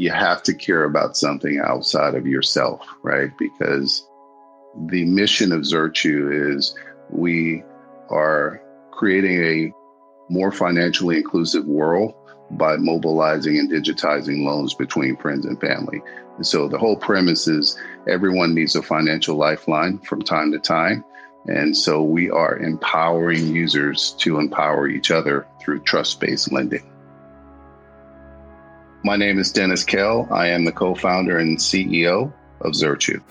you have to care about something outside of yourself, right? Because the mission of Zirtue is we are creating a more financially inclusive world by mobilizing and digitizing loans between friends and family. And so the whole premise is everyone needs a financial lifeline from time to time. And so we are empowering users to empower each other through trust based lending. My name is Dennis Cail. I am the co founder and CEO of Zirtue.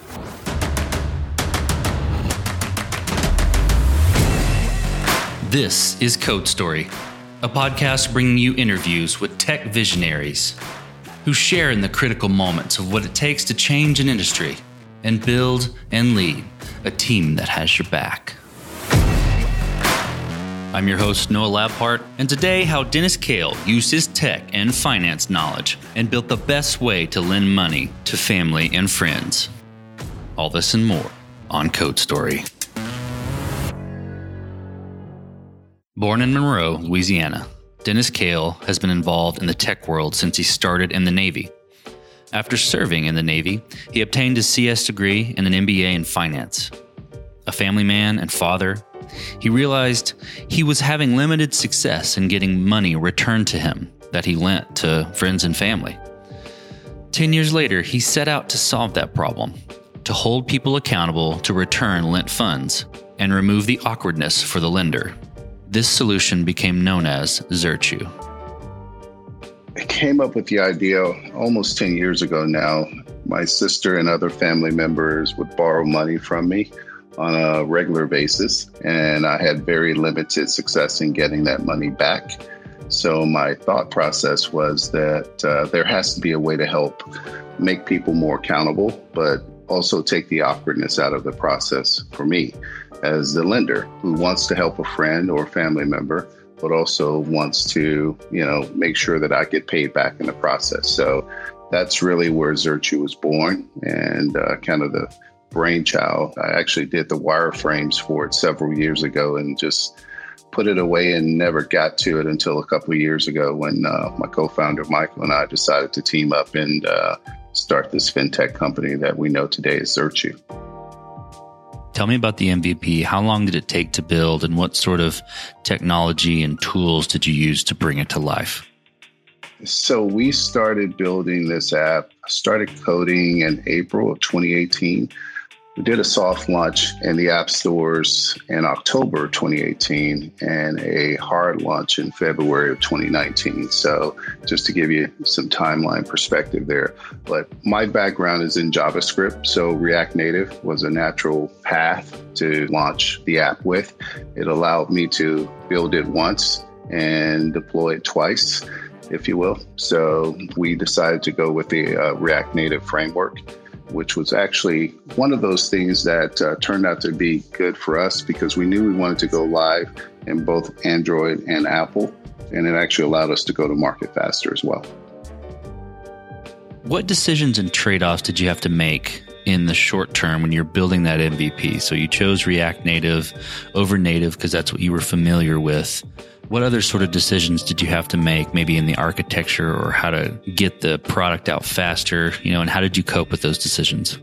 This is Code Story, a podcast bringing you interviews with tech visionaries who share in the critical moments of what it takes to change an industry and build and lead a team that has your back. I'm your host, Noah Labhart, and today, how Dennis Cail used his tech and finance knowledge and built the best way to lend money to family and friends. All this and more on Code Story. Born in Monroe, Louisiana, Dennis Cail has been involved in the tech world since he started in the Navy. After serving in the Navy, he obtained his CS degree and an MBA in finance. A family man and father, he realized he was having limited success in getting money returned to him that he lent to friends and family. Ten years later, he set out to solve that problem, to hold people accountable to return lent funds and remove the awkwardness for the lender. This solution became known as Zirtue. I came up with the idea almost 10 years ago now. My sister and other family members would borrow money from me on a regular basis, and I had very limited success in getting that money back. So, my thought process was that uh, there has to be a way to help make people more accountable, but also take the awkwardness out of the process for me as the lender who wants to help a friend or family member, but also wants to, you know, make sure that I get paid back in the process. So that's really where Zirtue was born and uh, kind of the brainchild. I actually did the wireframes for it several years ago and just put it away and never got to it until a couple of years ago when uh, my co-founder Michael and I decided to team up and uh, start this fintech company that we know today is Zirtue. Tell me about the MVP. How long did it take to build, and what sort of technology and tools did you use to bring it to life? So we started building this app, I started coding in April of 2018. We did a soft launch in the app stores in October 2018 and a hard launch in February of 2019. So, just to give you some timeline perspective there. But my background is in JavaScript, so React Native was a natural path to launch the app with. It allowed me to build it once and deploy it twice, if you will. So, we decided to go with the uh, React Native framework which was actually one of those things that uh, turned out to be good for us because we knew we wanted to go live in both Android and Apple, and it actually allowed us to go to market faster as well. What decisions and trade offs did you have to make in the short term when you're building that MVP? So you chose React Native over native because that's what you were familiar with. What other sort of decisions did you have to make, maybe in the architecture or how to get the product out faster, you know, and how did you cope with those decisions?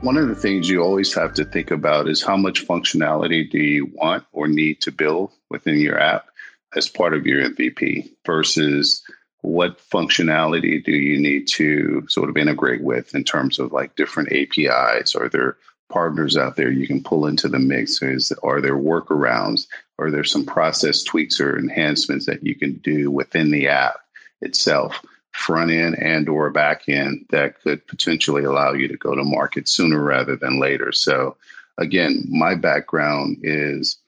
One of the things you always have to think about is how much functionality do you want or need to build within your app as part of your MVP versus what functionality do you need to sort of integrate with in terms of like different APIs? Are there partners out there you can pull into the mix? Is, are there workarounds? Are there some process tweaks or enhancements that you can do within the app itself, front end and or back end, that could potentially allow you to go to market sooner rather than later? So again, my background is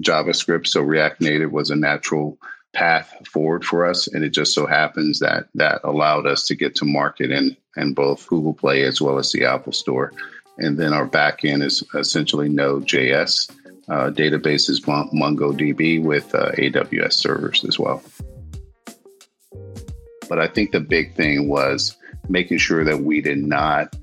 JavaScript, so React Native was a natural path forward for us and it just so happens that that allowed us to get to market in in both Google Play as well as the Apple Store and then our backend is essentially Node.js. Uh, database is MongoDB with uh, AWS servers as well. But I think the big thing was making sure that we did not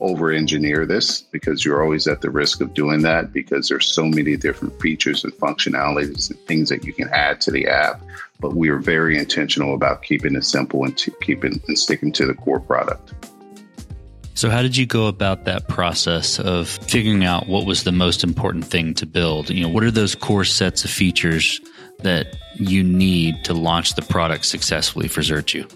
over engineer this because you're always at the risk of doing that because there's so many different features and functionalities and things that you can add to the app. But we are very intentional about keeping it simple and to keeping and sticking to the core product. So, how did you go about that process of figuring out what was the most important thing to build? You know, what are those core sets of features that you need to launch the product successfully for Zirtue?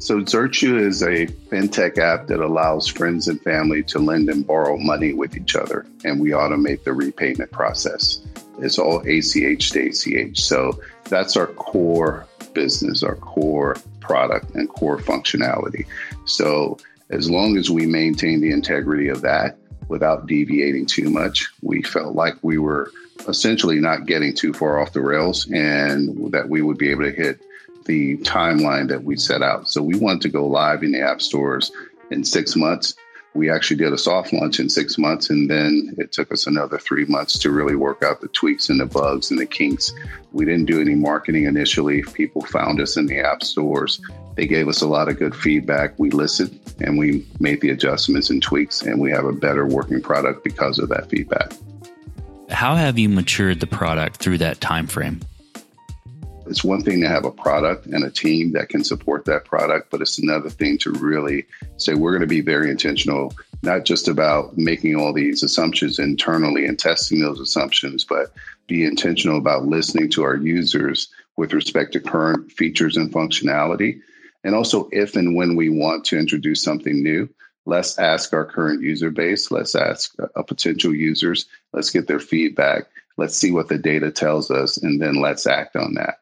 So, Zirtue is a fintech app that allows friends and family to lend and borrow money with each other, and we automate the repayment process. It's all ACH to ACH. So, that's our core business, our core product, and core functionality. So, as long as we maintain the integrity of that without deviating too much, we felt like we were essentially not getting too far off the rails and that we would be able to hit the timeline that we set out. So we wanted to go live in the app stores in six months. We actually did a soft launch in six months, and then it took us another three months to really work out the tweaks and the bugs and the kinks. We didn't do any marketing initially. People found us in the app stores. They gave us a lot of good feedback. We listened and we made the adjustments and tweaks, and we have a better working product because of that feedback. How have you matured the product through that time frame? It's one thing to have a product and a team that can support that product, but it's another thing to really say we're going to be very intentional, not just about making all these assumptions internally and testing those assumptions, but be intentional about listening to our users with respect to current features and functionality. And also, if and when we want to introduce something new, let's ask our current user base, let's ask uh, potential users, let's get their feedback, let's see what the data tells us, and then let's act on that.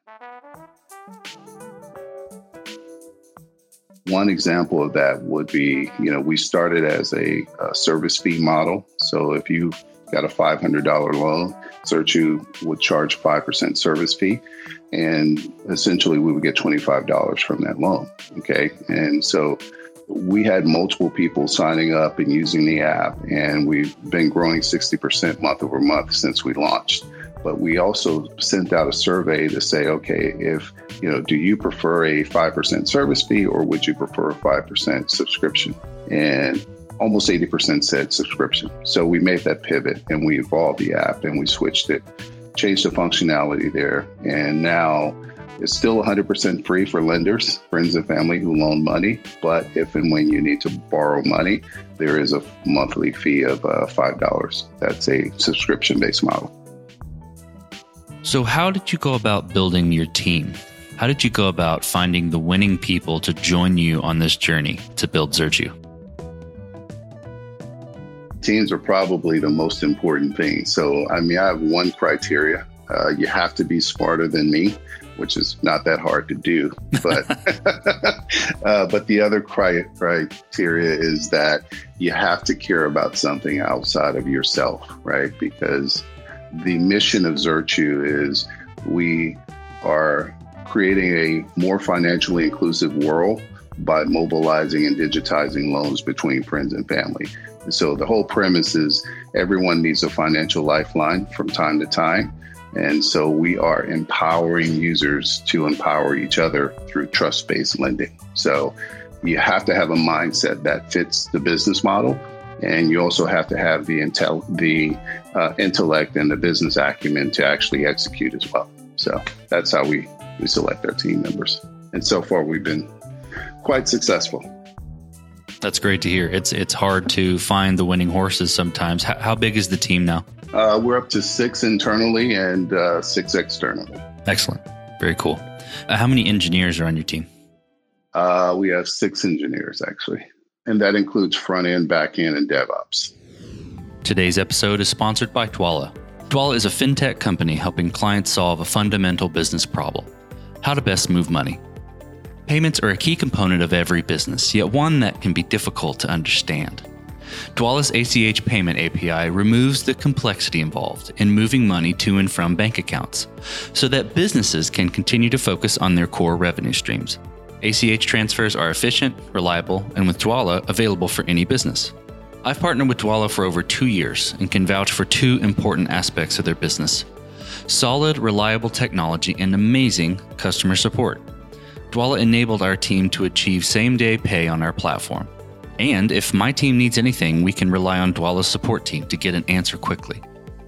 One example of that would be, you know, we started as a, a service fee model. So if you got a $500 loan, Zirtue would charge 5% service fee. And essentially, we would get $25 from that loan. Okay. And so we had multiple people signing up and using the app, and we've been growing 60% month over month since we launched. But we also sent out a survey to say, okay, if you know, do you prefer a 5% service fee or would you prefer a 5% subscription? And almost 80% said subscription. So we made that pivot and we evolved the app and we switched it, changed the functionality there. And now it's still 100% free for lenders, friends and family who loan money. But if and when you need to borrow money, there is a monthly fee of uh, $5. That's a subscription based model. So, how did you go about building your team? How did you go about finding the winning people to join you on this journey to build Zirtue? Teams are probably the most important thing. So, I mean, I have one criteria. Uh, you have to be smarter than me, which is not that hard to do. But uh, but the other cri- criteria is that you have to care about something outside of yourself, right? Because the mission of Zirtue is we are creating a more financially inclusive world by mobilizing and digitizing loans between friends and family. So the whole premise is everyone needs a financial lifeline from time to time. And so we are empowering users to empower each other through trust based lending. So you have to have a mindset that fits the business model and you also have to have the intel, the uh, intellect and the business acumen to actually execute as well. So that's how we we select our team members, and so far we've been quite successful. That's great to hear. It's it's hard to find the winning horses sometimes. How, how big is the team now? Uh, we're up to six internally and uh, six externally. Excellent. Very cool. Uh, how many engineers are on your team? Uh, we have six engineers actually and that includes front end, back end, and DevOps. Today's episode is sponsored by Dwolla. Dwolla is a fintech company helping clients solve a fundamental business problem how to best move money. Payments are a key component of every business, yet one that can be difficult to understand. Dwolla's ACH payment API removes the complexity involved in moving money to and from bank accounts so that businesses can continue to focus on their core revenue streams. ACH transfers are efficient, reliable, and with Dwolla, available for any business. I've partnered with Dwolla for over two years and can vouch for two important aspects of their business solid, reliable technology and amazing customer support. Dwolla enabled our team to achieve same day pay on our platform. And if my team needs anything, we can rely on Dwolla's support team to get an answer quickly.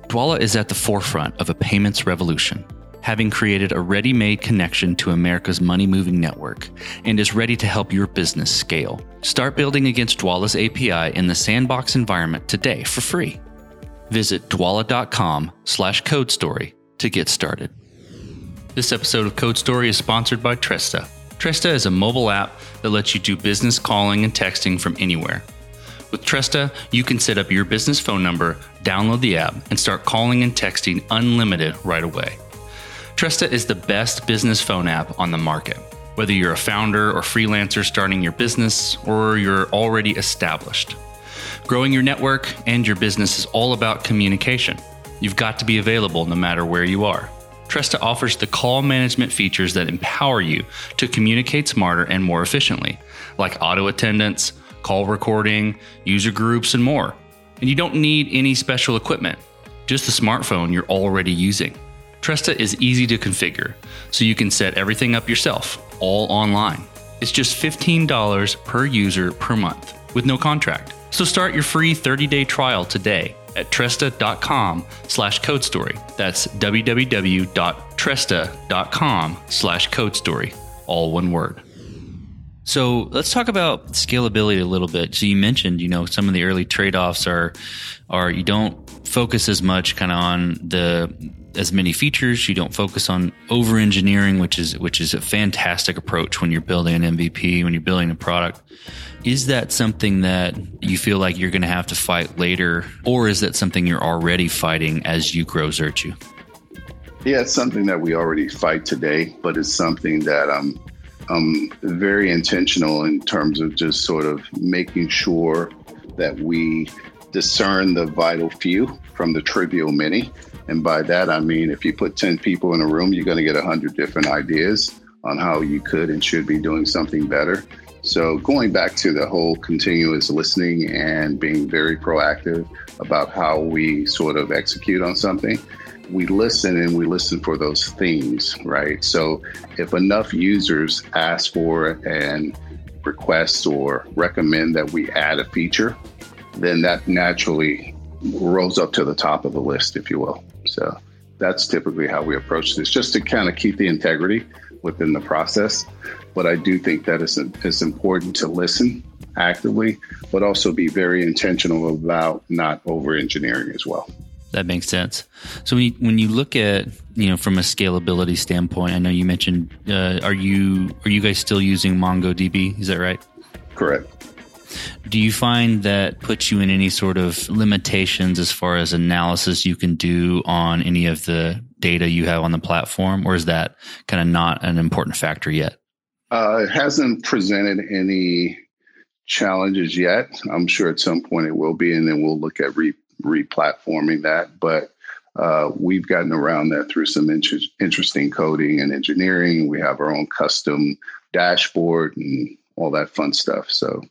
Dwolla is at the forefront of a payments revolution, having created a ready made connection to America's money moving network and is ready to help your business scale. Start building against Dwolla's API in the sandbox environment today for free. Visit dwolla.com slash code story to get started. This episode of Code Story is sponsored by Tresta. Tresta is a mobile app that lets you do business calling and texting from anywhere. With Tresta, you can set up your business phone number, download the app, and start calling and texting unlimited right away. Tresta is the best business phone app on the market. Whether you're a founder or freelancer starting your business, or you're already established. Growing your network and your business is all about communication. You've got to be available no matter where you are. Tresta offers the call management features that empower you to communicate smarter and more efficiently, like auto attendance, call recording, user groups, and more. And you don't need any special equipment, just the smartphone you're already using. Tresta is easy to configure, so you can set everything up yourself, all online. It's just $15 per user per month with no contract. So start your free 30-day trial today at tresta.com slash code story. That's www.tresta.com slash code story. All one word. So let's talk about scalability a little bit. So you mentioned, you know, some of the early trade-offs are are you don't focus as much kind of on the as many features. You don't focus on over engineering, which is which is a fantastic approach when you're building an MVP, when you're building a product. Is that something that you feel like you're going to have to fight later, or is that something you're already fighting as you grow Zirtue? Yeah, it's something that we already fight today, but it's something that I'm I'm very intentional in terms of just sort of making sure that we discern the vital few from the trivial many. And by that, I mean, if you put 10 people in a room, you're going to get 100 different ideas on how you could and should be doing something better. So, going back to the whole continuous listening and being very proactive about how we sort of execute on something, we listen and we listen for those themes, right? So if enough users ask for and request or recommend that we add a feature, then that naturally rolls up to the top of the list, if you will. So that's typically how we approach this, just to kind of keep the integrity within the process. But I do think that it's, it's important to listen actively, but also be very intentional about not over engineering as well that makes sense. So when you, when you look at you know from a scalability standpoint, I know you mentioned uh, are you are you guys still using MongoDB? Is that right? Correct. Do you find that puts you in any sort of limitations as far as analysis you can do on any of the data you have on the platform, or is that kind of not an important factor yet? Uh, it hasn't presented any challenges yet. I'm sure at some point it will be, and then we'll look at re- replatforming that. But uh, we've gotten around that through some inter- interesting coding and engineering. We have our own custom dashboard and all that fun stuff. So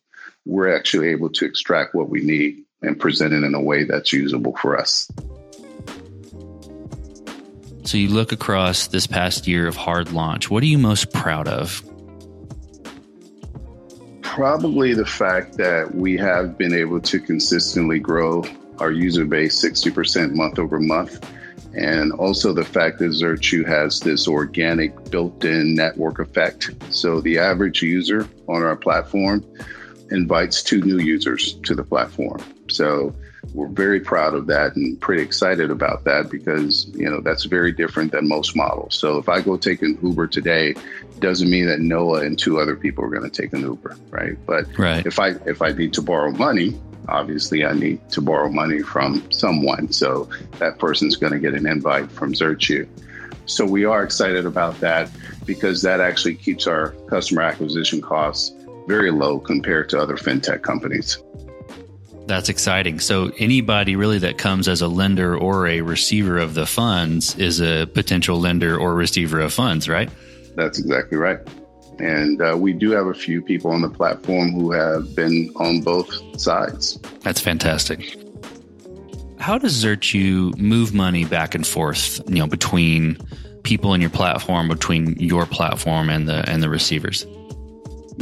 we're actually able to extract what we need and present it in a way that's usable for us. So you look across this past year of hard launch. What are you most proud of? Probably the fact that we have been able to consistently grow our user base 60% month over month. And also the fact that Zirtue has this organic built in network effect. So the average user on our platform invites two new users to the platform. So we're very proud of that and pretty excited about that because you know that's very different than most models. So if I go take an Uber today, doesn't mean that Noah and two other people are going to take an Uber, right? But right. if I if I need to borrow money, obviously I need to borrow money from someone. So that person's going to get an invite from Zirtue. So we are excited about that because that actually keeps our customer acquisition costs very low compared to other fintech companies. That's exciting. So anybody really that comes as a lender or a receiver of the funds is a potential lender or receiver of funds, right? That's exactly right. And uh, we do have a few people on the platform who have been on both sides. That's fantastic. How does Zirtue move money back and forth, you know, between people in your platform, between your platform and the and the receivers?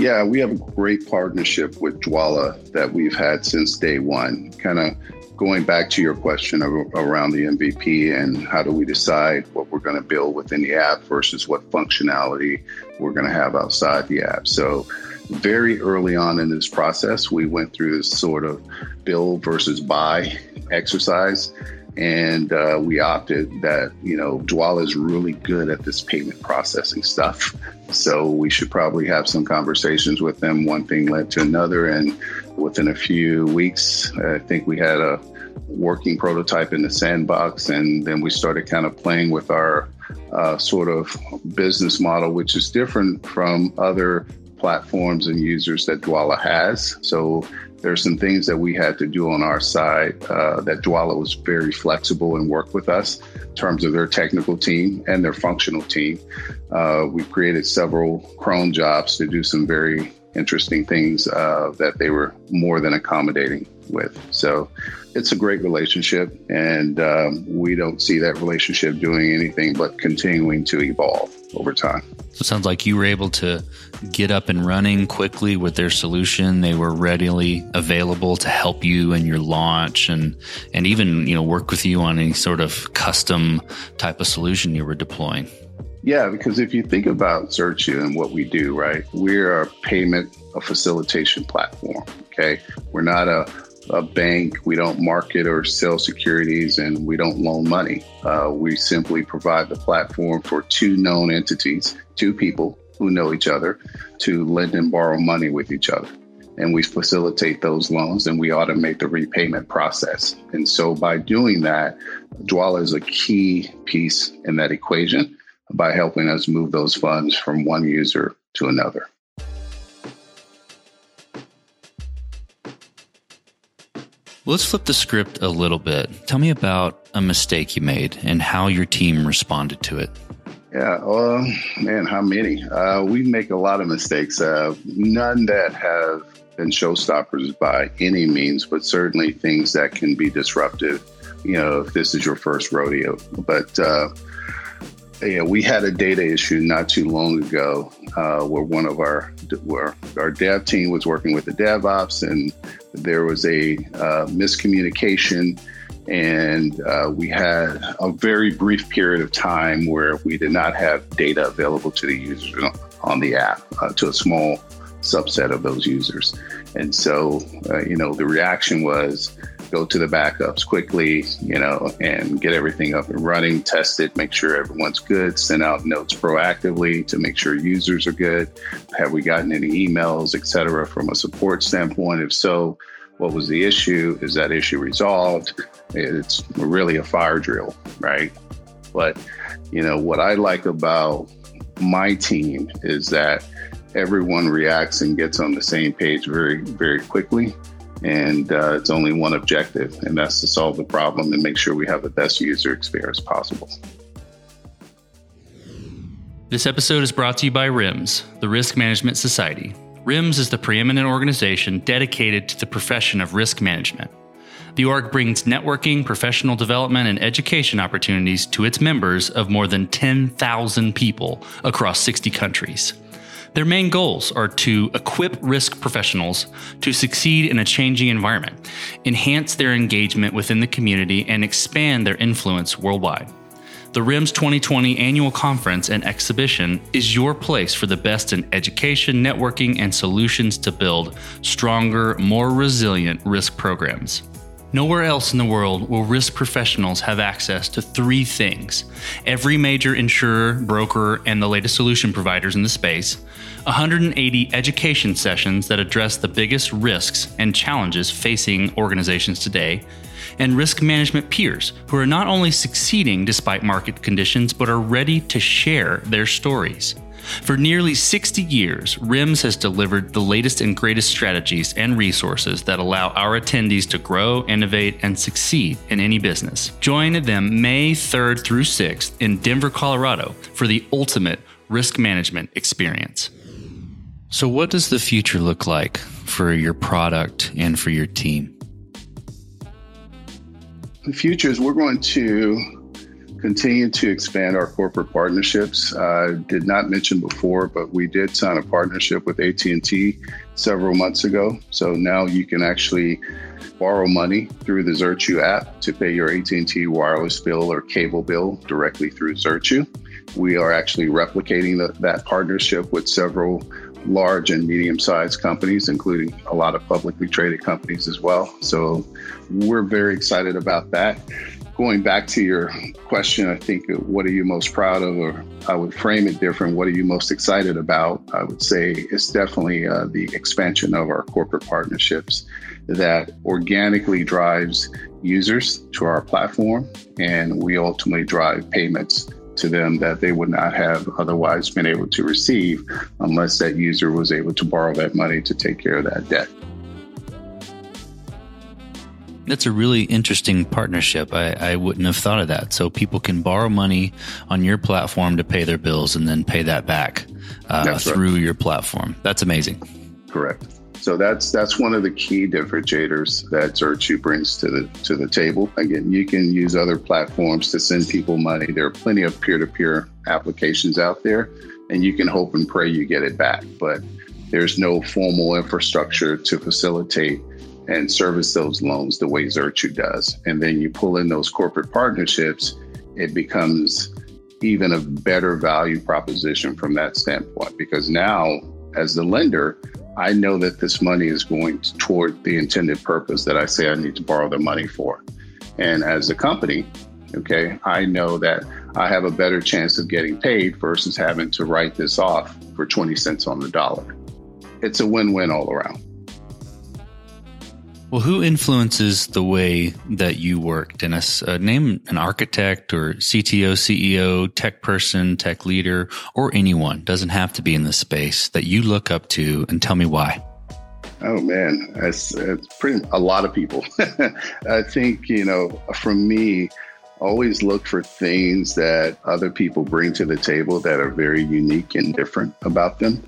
Yeah, we have a great partnership with Dwolla that we've had since day one. Kind of going back to your question around the MVP and how do we decide what we're going to build within the app versus what functionality we're going to have outside the app. So, very early on in this process, we went through this sort of build versus buy exercise and uh, we opted that you know Dwolla is really good at this payment processing stuff, so we should probably have some conversations with them. One thing led to another, and within a few weeks, I think we had a working prototype in the sandbox, and then we started kind of playing with our uh, sort of business model, which is different from other platforms and users that Dwolla has. So there's some things that we had to do on our side uh, that Dwolla was very flexible and worked with us in terms of their technical team and their functional team. Uh, we created several cron jobs to do some very interesting things uh, that they were more than accommodating with. So it's a great relationship, and um, we don't see that relationship doing anything but continuing to evolve over time. So it sounds like you were able to get up and running quickly with their solution. They were readily available to help you in your launch and and even you know work with you on any sort of custom type of solution you were deploying. Yeah, because if you think about Zirtue and what we do, right, we're a payment a facilitation platform. Okay, we're not a a bank. We don't market or sell securities and we don't loan money. Uh, we simply provide the platform for two known entities, two people who know each other, to lend and borrow money with each other. And we facilitate those loans and we automate the repayment process. And so by doing that, Dwolla is a key piece in that equation by helping us move those funds from one user to another. Let's flip the script a little bit. Tell me about a mistake you made and how your team responded to it. Yeah, well, man, how many? Uh, we make a lot of mistakes. Uh, none that have been showstoppers by any means, but certainly things that can be disruptive. You know, if this is your first rodeo. But uh, yeah, we had a data issue not too long ago uh, where one of our where our dev team was working with the DevOps, and there was a uh, miscommunication, and uh, we had a very brief period of time where we did not have data available to the users on the app uh, to a small subset of those users, and so uh, you know the reaction was go to the backups quickly, you know, and get everything up and running, test it, make sure everyone's good, send out notes proactively to make sure users are good. Have we gotten any emails, et cetera, from a support standpoint? If so, what was the issue? Is that issue resolved? It's really a fire drill, right? But, you know, what I like about my team is that everyone reacts and gets on the same page very, very quickly and uh, it's only one objective, and that's to solve the problem and make sure we have the best user experience possible. This episode is brought to you by RIMS, the Risk Management Society. RIMS is the preeminent organization dedicated to the profession of risk management. The org brings networking, professional development, and education opportunities to its members of more than 10,000 people across 60 countries. Their main goals are to equip risk professionals to succeed in a changing environment, enhance their engagement within the community, and expand their influence worldwide. The RIMS 2020 annual conference and exhibition is your place for the best in education, networking, and solutions to build stronger, more resilient risk programs. Nowhere else in the world will risk professionals have access to three things. Every major insurer, broker, and the latest solution providers in the space, 180 education sessions that address the biggest risks and challenges facing organizations today, and risk management peers who are not only succeeding despite market conditions, but are ready to share their stories. For nearly 60 years, RIMS has delivered the latest and greatest strategies and resources that allow our attendees to grow, innovate, and succeed in any business. Join them May 3rd through 6th in Denver, Colorado for the ultimate risk management experience. So, what does the future look like for your product and for your team? The future is we're going to continue to expand our corporate partnerships. Uh, did not mention before, but we did sign a partnership with AT&T several months ago. So now you can actually borrow money through the Zirtue app to pay your AT&T wireless bill or cable bill directly through Zirtue. We are actually replicating the, that partnership with several large and medium sized companies, including a lot of publicly traded companies as well. So we're very excited about that. Going back to your question, I think what are you most proud of, or I would frame it different. What are you most excited about? I would say it's definitely uh, the expansion of our corporate partnerships that organically drives users to our platform, and we ultimately drive payments to them that they would not have otherwise been able to receive unless that user was able to borrow that money to take care of that debt. That's a really interesting partnership. I, I, wouldn't have thought of that. So people can borrow money on your platform to pay their bills and then pay that back uh, through right. your platform. That's amazing. Correct. So that's that's one of the key differentiators that Zirtue brings to the to the table. Again, you can use other platforms to send people money. There are plenty of peer-to-peer applications out there, and you can hope and pray you get it back. But there's no formal infrastructure to facilitate and service those loans the way Zirtue does. And then you pull in those corporate partnerships, it becomes even a better value proposition from that standpoint because now as the lender I know that this money is going toward the intended purpose that I say I need to borrow the money for. And as a company, okay, I know that I have a better chance of getting paid versus having to write this off for 20 cents on the dollar. It's a win win all around. Well, who influences the way that you work, Dennis? Uh, name an architect or CTO, CEO, tech person, tech leader, or anyone. Doesn't have to be in the space that you look up to, and tell me why. Oh man, it's, it's pretty a lot of people. I think you know, for me, always look for things that other people bring to the table that are very unique and different about them.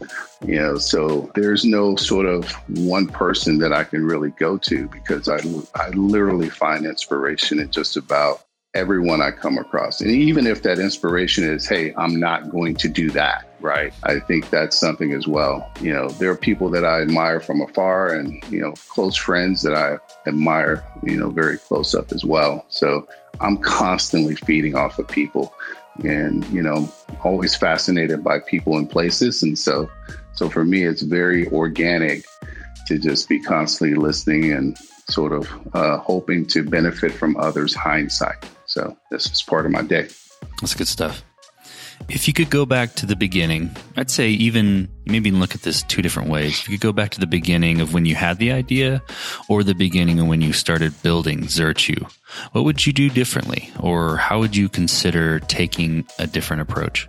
You know, so there's no sort of one person that I can really go to because I, I literally find inspiration in just about everyone I come across. And even if that inspiration is, hey, I'm not going to do that, right? I think that's something as well. You know, there are people that I admire from afar and, you know, close friends that I admire, you know, very close up as well. So I'm constantly feeding off of people and, you know, always fascinated by people and places. And so, so for me, it's very organic to just be constantly listening and sort of uh, hoping to benefit from others' hindsight. So this is part of my day. That's good stuff. If you could go back to the beginning, I'd say even maybe look at this two different ways. If you could go back to the beginning of when you had the idea or the beginning of when you started building Zirtue, what would you do differently? Or how would you consider taking a different approach?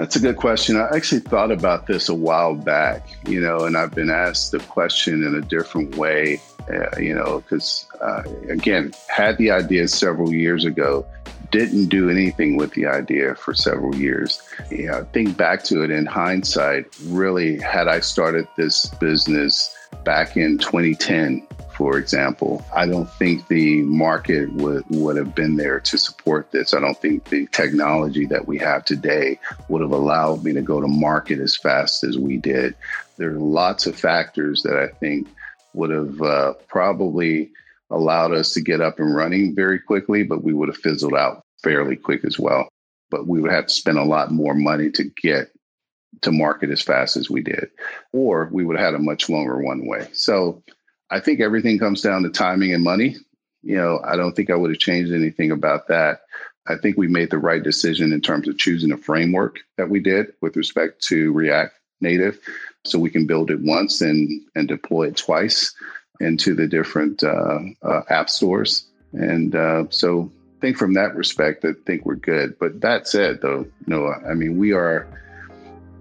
That's a good question. I actually thought about this a while back, you know, and I've been asked the question in a different way uh, you know, because uh, again, had the idea several years ago, didn't do anything with the idea for several years. You know, think back to it in hindsight, really, had I started this business back in 2010, for example, I don't think the market would, would have been there to support this. I don't think the technology that we have today would have allowed me to go to market as fast as we did. There are lots of factors that I think would have uh, probably allowed us to get up and running very quickly, but we would have fizzled out fairly quick as well. But we would have to spend a lot more money to get to market as fast as we did, or we would have had a much longer one way. So I think everything comes down to timing and money. You know, I don't think I would have changed anything about that. I think we made the right decision in terms of choosing a framework that we did with respect to React Native so we can build it once and and deploy it twice into the different uh, uh, app stores. And uh, so, I think from that respect, I think we're good. But that said, though, Noah, I mean, we are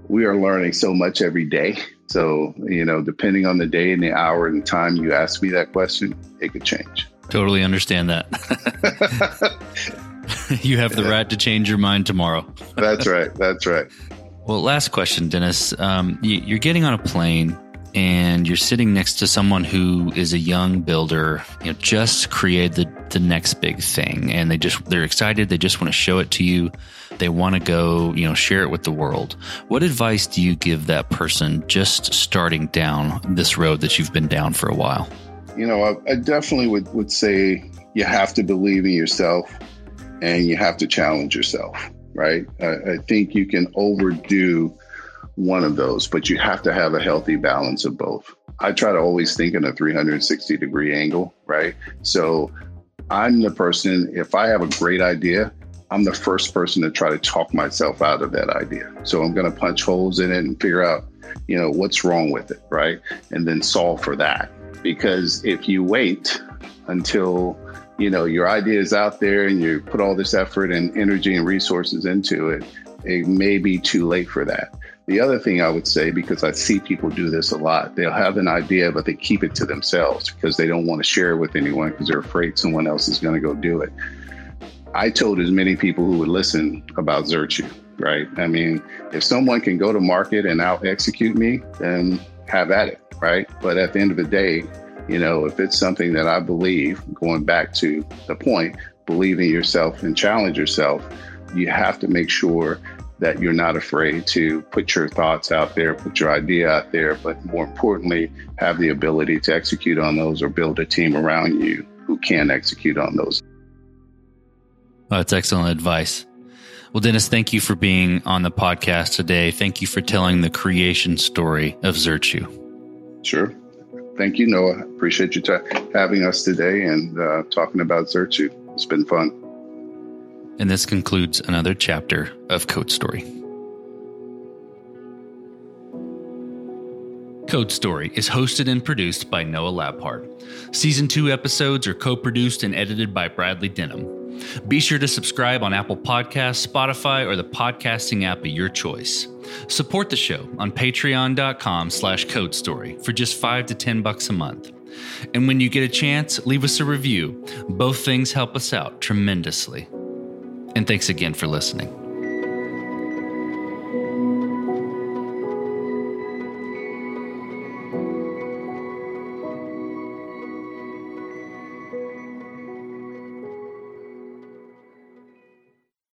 we are learning so much every day. So, you know, depending on the day and the hour and the time you ask me that question, it could change. Totally understand that. you have the right to change your mind tomorrow. that's right. That's right. Well, last question, Dennis. Um, you, are getting on a plane and you're sitting next to someone who is a young builder, you know, just created the, the next big thing and they just they're excited, they just want to show it to you. They want to go, you know, share it with the world. What advice do you give that person just starting down this road that you've been down for a while? You know, I, I definitely would, would say you have to believe in yourself and you have to challenge yourself, right? I, I think you can overdo one of those, but you have to have a healthy balance of both. I try to always think in a 360 degree angle, right? So I'm the person, if I have a great idea, I'm the first person to try to talk myself out of that idea. So I'm going to punch holes in it and figure out, you know, what's wrong with it, right? And then solve for that. Because if you wait until, you know, your idea is out there and you put all this effort and energy and resources into it, it may be too late for that. The other thing I would say, because I see people do this a lot, they'll have an idea, but they keep it to themselves because they don't want to share it with anyone because they're afraid someone else is going to go do it. I told as many people who would listen about Zirtue, right? I mean, if someone can go to market and out execute me, then have at it, right? But at the end of the day, you know, if it's something that I believe, going back to the point, believe in yourself and challenge yourself, you have to make sure that you're not afraid to put your thoughts out there, put your idea out there, but more importantly, have the ability to execute on those or build a team around you who can execute on those. Well, that's excellent advice. Well, Dennis, thank you for being on the podcast today. Thank you for telling the creation story of Zirtue. Sure. Thank you, Noah. Appreciate you t- having us today and uh, talking about Zirtue. It's been fun. And this concludes another chapter of Code Story. Code Story is hosted and produced by Noah Labhart. Season 2 episodes are co produced and edited by Bradley Denham. Be sure to subscribe on Apple Podcasts, Spotify, or the podcasting app of your choice. Support the show on patreon.com slash code story for just 5 to 10 bucks a month. And when you get a chance, leave us a review. Both things help us out tremendously. And thanks again for listening.